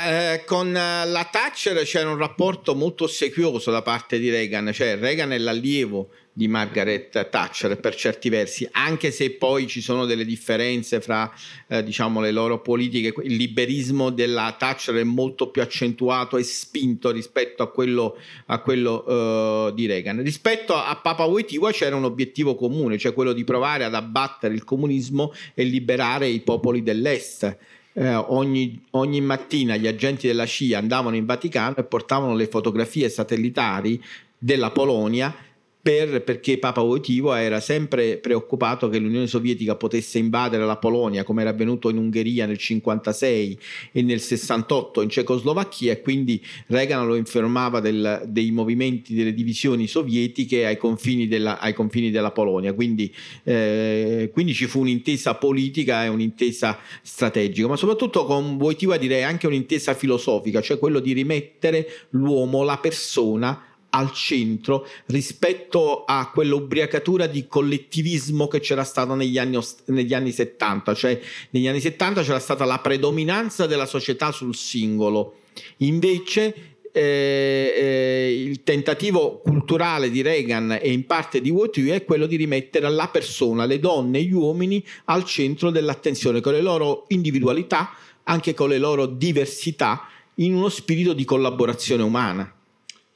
Eh, con la Thatcher c'era un rapporto molto ossequioso da parte di Reagan, cioè Reagan è l'allievo di Margaret Thatcher per certi versi, anche se poi ci sono delle differenze fra eh, diciamo le loro politiche, il liberismo della Thatcher è molto più accentuato e spinto rispetto a quello, a quello uh, di Reagan. Rispetto a Papa Wojtyła c'era un obiettivo comune, cioè quello di provare ad abbattere il comunismo e liberare i popoli dell'Est eh, ogni, ogni, mattina gli agenti della CIA andavano in Vaticano e portavano le fotografie satellitari della Polonia per, perché Papa Wojtyła era sempre preoccupato che l'Unione Sovietica potesse invadere la Polonia come era avvenuto in Ungheria nel 1956 e nel 68 in Cecoslovacchia e quindi Reagan lo informava del, dei movimenti delle divisioni sovietiche ai confini della, ai confini della Polonia. Quindi, eh, quindi, ci fu un'intesa politica e un'intesa strategica. Ma soprattutto con Wojtyła direi anche un'intesa filosofica cioè quello di rimettere l'uomo, la persona al centro rispetto a quell'ubriacatura di collettivismo che c'era stata negli anni, negli anni 70, cioè negli anni 70 c'era stata la predominanza della società sul singolo, invece eh, eh, il tentativo culturale di Reagan e in parte di Wojtyła è quello di rimettere la persona, le donne e gli uomini al centro dell'attenzione con le loro individualità, anche con le loro diversità, in uno spirito di collaborazione umana.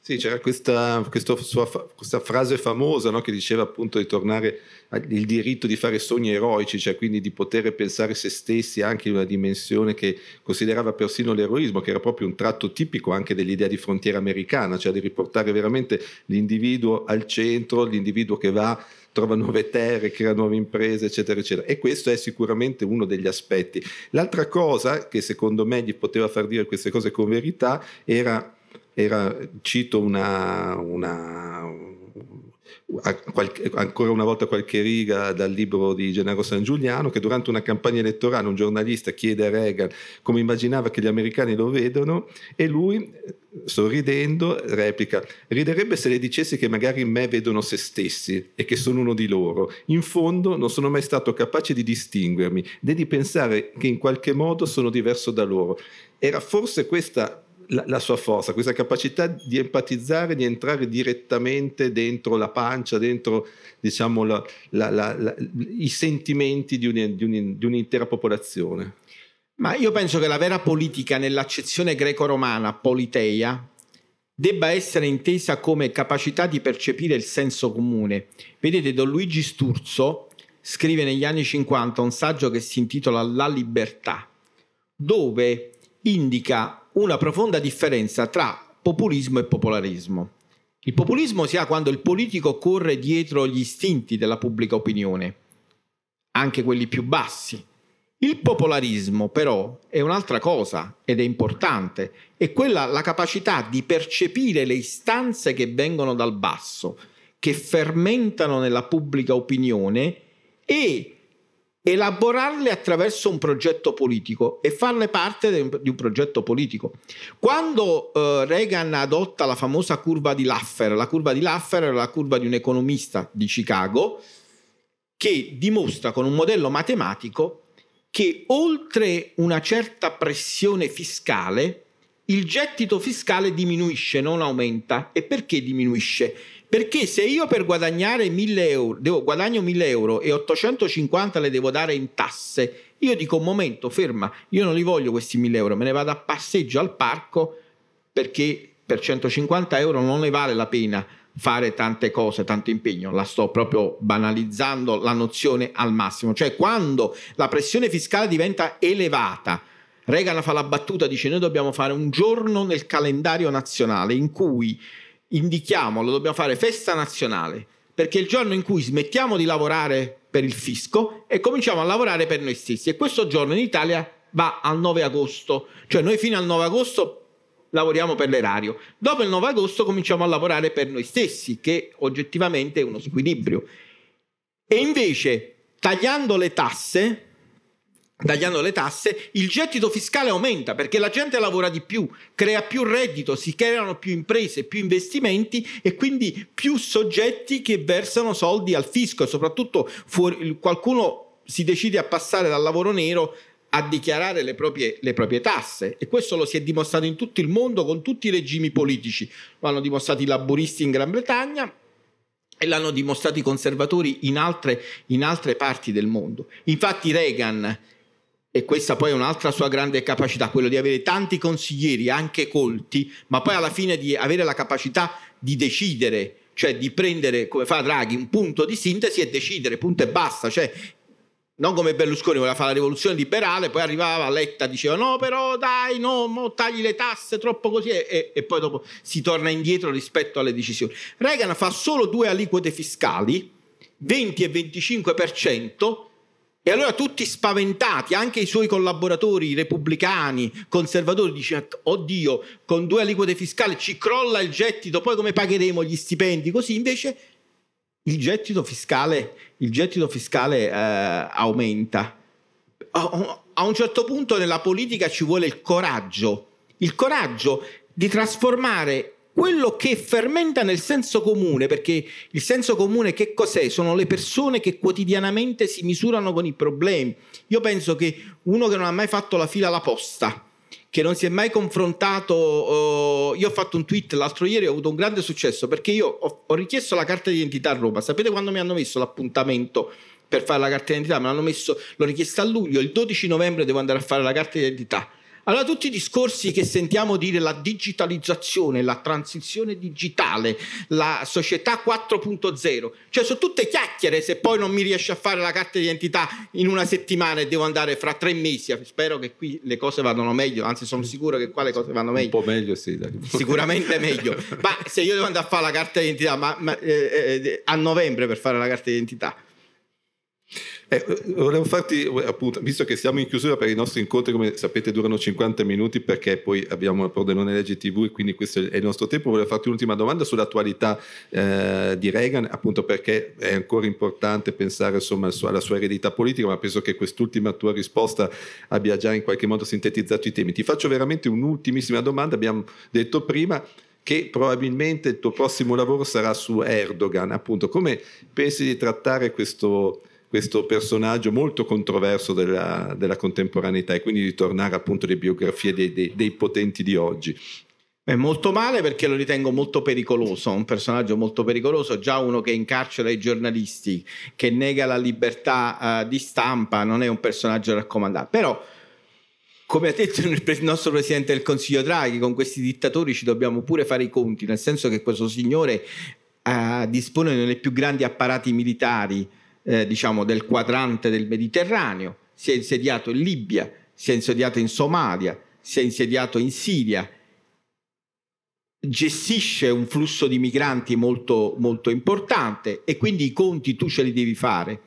Sì, c'era questa, questa, sua, questa frase famosa no, che diceva appunto di tornare al diritto di fare sogni eroici, cioè quindi di poter pensare se stessi anche in una dimensione che considerava persino l'eroismo, che era proprio un tratto tipico anche dell'idea di frontiera americana, cioè di riportare veramente l'individuo al centro, l'individuo che va trova nuove terre, crea nuove imprese, eccetera, eccetera. E questo è sicuramente uno degli aspetti. L'altra cosa che secondo me gli poteva far dire queste cose con verità era era, cito una, una, qualche, ancora una volta qualche riga dal libro di Gennaro San Giuliano che durante una campagna elettorale un giornalista chiede a Reagan come immaginava che gli americani lo vedono e lui sorridendo replica riderebbe se le dicessi che magari in me vedono se stessi e che sono uno di loro. In fondo non sono mai stato capace di distinguermi né di pensare che in qualche modo sono diverso da loro era forse questa la, la, sua forza, questa capacità di empatizzare, di entrare direttamente dentro la pancia, dentro diciamo, la, la, i sentimenti di, un, di, un, di, un'intera popolazione. Ma io penso che la vera politica nell'accezione greco-romana, politeia, debba essere intesa come capacità di percepire il senso comune. Vedete, Don Luigi Sturzo scrive negli anni 50 un saggio che si intitola La libertà, dove indica una profonda differenza tra populismo e popolarismo. Il populismo si ha quando il politico corre dietro gli istinti della pubblica opinione, anche quelli più bassi. Il popolarismo però è un'altra cosa ed è importante, è quella la capacità di percepire le istanze che vengono dal basso, che fermentano nella pubblica opinione e elaborarle attraverso un progetto politico e farne parte di un progetto politico. Quando uh, Reagan adotta la famosa curva di Laffer, la curva di Laffer era la curva di un economista di Chicago che dimostra con un modello matematico che oltre una certa pressione fiscale il gettito fiscale diminuisce, non aumenta. E perché diminuisce? Perché se io per guadagnare 1000 euro, devo, guadagno 1000 euro e 850 le devo dare in tasse, io dico un momento, ferma, io non li voglio questi 1000 euro, me ne vado a passeggio al parco perché per 150 euro non ne vale la pena fare tante cose, tanto impegno, la sto proprio banalizzando la nozione al massimo, cioè quando la pressione fiscale diventa elevata, Reagan fa la battuta, dice noi dobbiamo fare un giorno nel calendario nazionale in cui indichiamo, lo dobbiamo fare festa nazionale, perché è il giorno in cui smettiamo di lavorare per il fisco e cominciamo a lavorare per noi stessi. E questo giorno in Italia va al 9 agosto, cioè noi fino al 9 agosto lavoriamo per l'erario. Dopo il 9 agosto cominciamo a lavorare per noi stessi, che oggettivamente è uno squilibrio. E invece, tagliando le tasse, tagliando le tasse, il gettito fiscale aumenta perché la gente lavora di più, crea più reddito, si creano più imprese, più investimenti e quindi più soggetti che versano soldi al fisco. E soprattutto fuori, qualcuno si decide a passare dal lavoro nero a dichiarare le proprie, le proprie, tasse. E questo lo si è dimostrato in tutto il mondo con tutti i regimi politici, lo hanno dimostrato i laburisti in Gran Bretagna e l'hanno dimostrato i conservatori in altre, in altre parti del mondo. Infatti Reagan e questa poi è un'altra sua grande capacità, quello di avere tanti consiglieri, anche colti, ma poi alla fine di avere la capacità di decidere, cioè di prendere, come fa Draghi, un punto di sintesi e decidere, punto e basta, cioè non come Berlusconi voleva fare la rivoluzione liberale, poi arrivava Letta, diceva no però dai, no, tagli le tasse, troppo così e, e, poi dopo si torna indietro rispetto alle decisioni. Reagan fa solo due aliquote fiscali, 20 e 25%, e allora tutti spaventati, anche i suoi collaboratori repubblicani, conservatori, dicono, oddio, con due aliquote fiscali ci crolla il gettito, poi come pagheremo gli stipendi? Così invece il gettito fiscale, il gettito fiscale eh, aumenta. A un certo punto nella politica ci vuole il coraggio, il coraggio di trasformare quello che fermenta nel senso comune, perché il senso comune che cos'è? Sono le persone che quotidianamente si misurano con i problemi. Io penso che uno che non ha mai fatto la fila alla posta, che non si è mai confrontato, uh, io ho fatto un tweet l'altro ieri, ho avuto un grande successo perché io ho, ho richiesto la carta d'identità a Roma, sapete quando mi hanno messo l'appuntamento? per fare la carta d'identità, me l'hanno messo, l'ho richiesta a luglio, il 12 novembre devo andare a fare la carta d'identità. Allora tutti i discorsi che sentiamo dire la digitalizzazione, la transizione digitale, la società 4.0, cioè sono tutte chiacchiere se poi non mi riesce a fare la carta d'identità in una settimana e devo andare fra tre mesi. Spero che qui le cose vadano meglio, anzi sono sicuro che qua le cose vanno meglio. Un po' meglio sì. Dai. Sicuramente meglio. Ma se io devo andare a fare la carta d'identità ma, ma, eh, eh, a novembre per fare la carta d'identità, eh, volevo farti appunto, visto che siamo in chiusura per i nostri incontri, come sapete durano 50 minuti perché poi abbiamo il Pordenone Legge TV e quindi questo è il nostro tempo, volevo farti un'ultima domanda sull'attualità eh, di Reagan, appunto perché è ancora importante pensare insomma alla sua eredità politica, ma penso che quest'ultima tua risposta abbia già in qualche modo sintetizzato i temi. Ti faccio veramente un'ultimissima domanda, abbiamo detto prima che probabilmente il tuo prossimo lavoro sarà su Erdogan, appunto come pensi di trattare questo questo personaggio molto controverso della, della, contemporaneità e quindi di tornare appunto alle biografie dei, dei, dei potenti di oggi. È molto male perché lo ritengo molto pericoloso, un personaggio molto pericoloso, già uno che incarcera i giornalisti, che nega la libertà uh, di stampa, non è un personaggio raccomandato. Però come ha detto il nostro Presidente del Consiglio Draghi, con questi dittatori ci dobbiamo pure fare i conti, nel senso che questo signore eh, dispone dei più grandi apparati militari eh, diciamo, del quadrante del Mediterraneo, si è insediato in Libia, si è insediato in Somalia, si è insediato in Siria, gestisce un flusso di migranti molto, molto importante e quindi i conti tu ce li devi fare.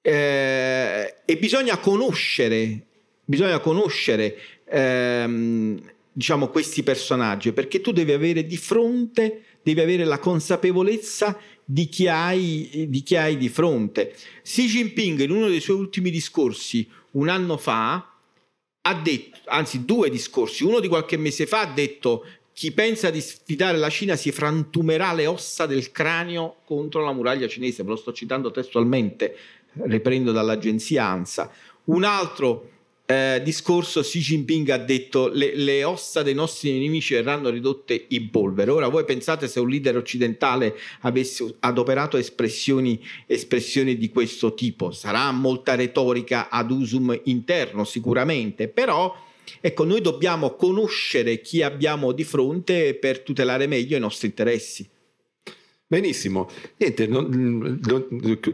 Eh, e bisogna conoscere bisogna conoscere ehm, diciamo, questi personaggi perché tu devi avere di fronte, devi avere la consapevolezza di chi, hai, di chi hai di fronte. Xi Jinping in uno dei suoi ultimi discorsi un anno fa ha detto, anzi due discorsi, uno di qualche mese fa ha detto chi pensa di sfidare la Cina si frantumerà le ossa del cranio contro la muraglia cinese, ve lo sto citando testualmente, riprendo dall'agenzia ANSA. Un altro eh, discorso Xi Jinping ha detto le, le ossa dei nostri nemici verranno ridotte in polvere. Ora voi pensate se un leader occidentale avesse adoperato espressioni, espressioni di questo tipo, sarà molta retorica ad usum interno sicuramente, però ecco noi dobbiamo conoscere chi abbiamo di fronte per tutelare meglio i nostri interessi. Benissimo, niente, non, do,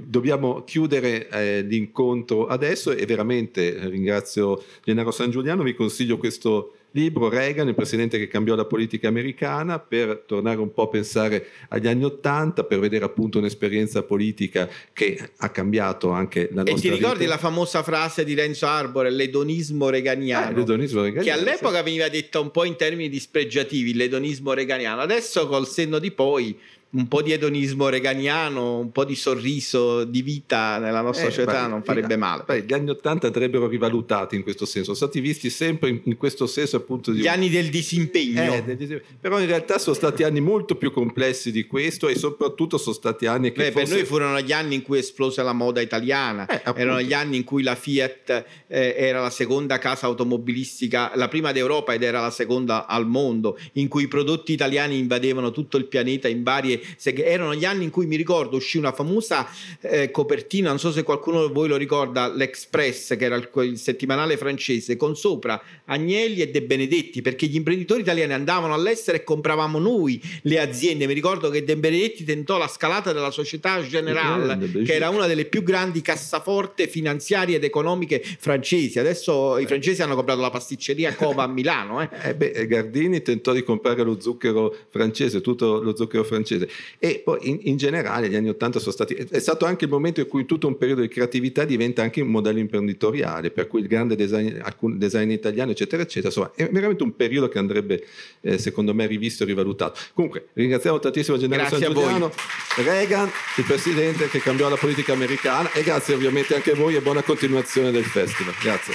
dobbiamo chiudere eh, l'incontro adesso e veramente ringrazio Gennaro San Giuliano, vi consiglio questo libro, Reagan, il presidente che cambiò la politica americana, per tornare un po' a pensare agli anni Ottanta, per vedere appunto un'esperienza politica che ha cambiato anche la nostra vita. E ti ricordi vita. la famosa frase di Renzo Arbore, l'edonismo reganiano, ah, l'edonismo reganiano che all'epoca sì. veniva detta un po' in termini dispregiativi, l'edonismo reganiano, adesso col senno di poi un po' di edonismo reganiano, un po' di sorriso di vita nella nostra eh, società beh, non farebbe male. Beh, gli anni Ottanta andrebbero rivalutati in questo senso, sono stati visti sempre in, in questo senso appunto di... Gli anni del disimpegno. Eh, del disimpegno. Però in realtà sono stati anni molto più complessi di questo e soprattutto sono stati anni che... Beh, forse... per noi furono gli anni in cui esplose la moda italiana, eh, erano gli anni in cui la Fiat eh, era la seconda casa automobilistica, la prima d'Europa ed era la seconda al mondo, in cui i prodotti italiani invadevano tutto il pianeta in varie erano gli anni in cui mi ricordo uscì una famosa eh, copertina, non so se qualcuno di voi lo ricorda, l'Express, che era il, il, settimanale francese, con sopra Agnelli e De Benedetti, perché gli imprenditori italiani andavano all'estero e compravamo noi le aziende. Mi ricordo che De Benedetti tentò la scalata della Società Generale, che era una delle più grandi cassaforte finanziarie ed economiche francesi. Adesso i francesi hanno comprato la pasticceria Cova a Milano. Eh. Eh beh, Gardini tentò di comprare lo zucchero francese, tutto lo zucchero francese. E poi in, in generale gli anni Ottanta sono stati, è stato anche il momento in cui tutto un periodo di creatività diventa anche un modello imprenditoriale, per cui il grande design, alcun design italiano, eccetera, eccetera. Insomma, è veramente un periodo che andrebbe, eh, secondo me, rivisto e rivalutato. Comunque, ringraziamo tantissimo il generale San Giuliano, Reagan, il presidente che cambiò la politica americana, e grazie ovviamente anche a voi e buona continuazione del festival. Grazie.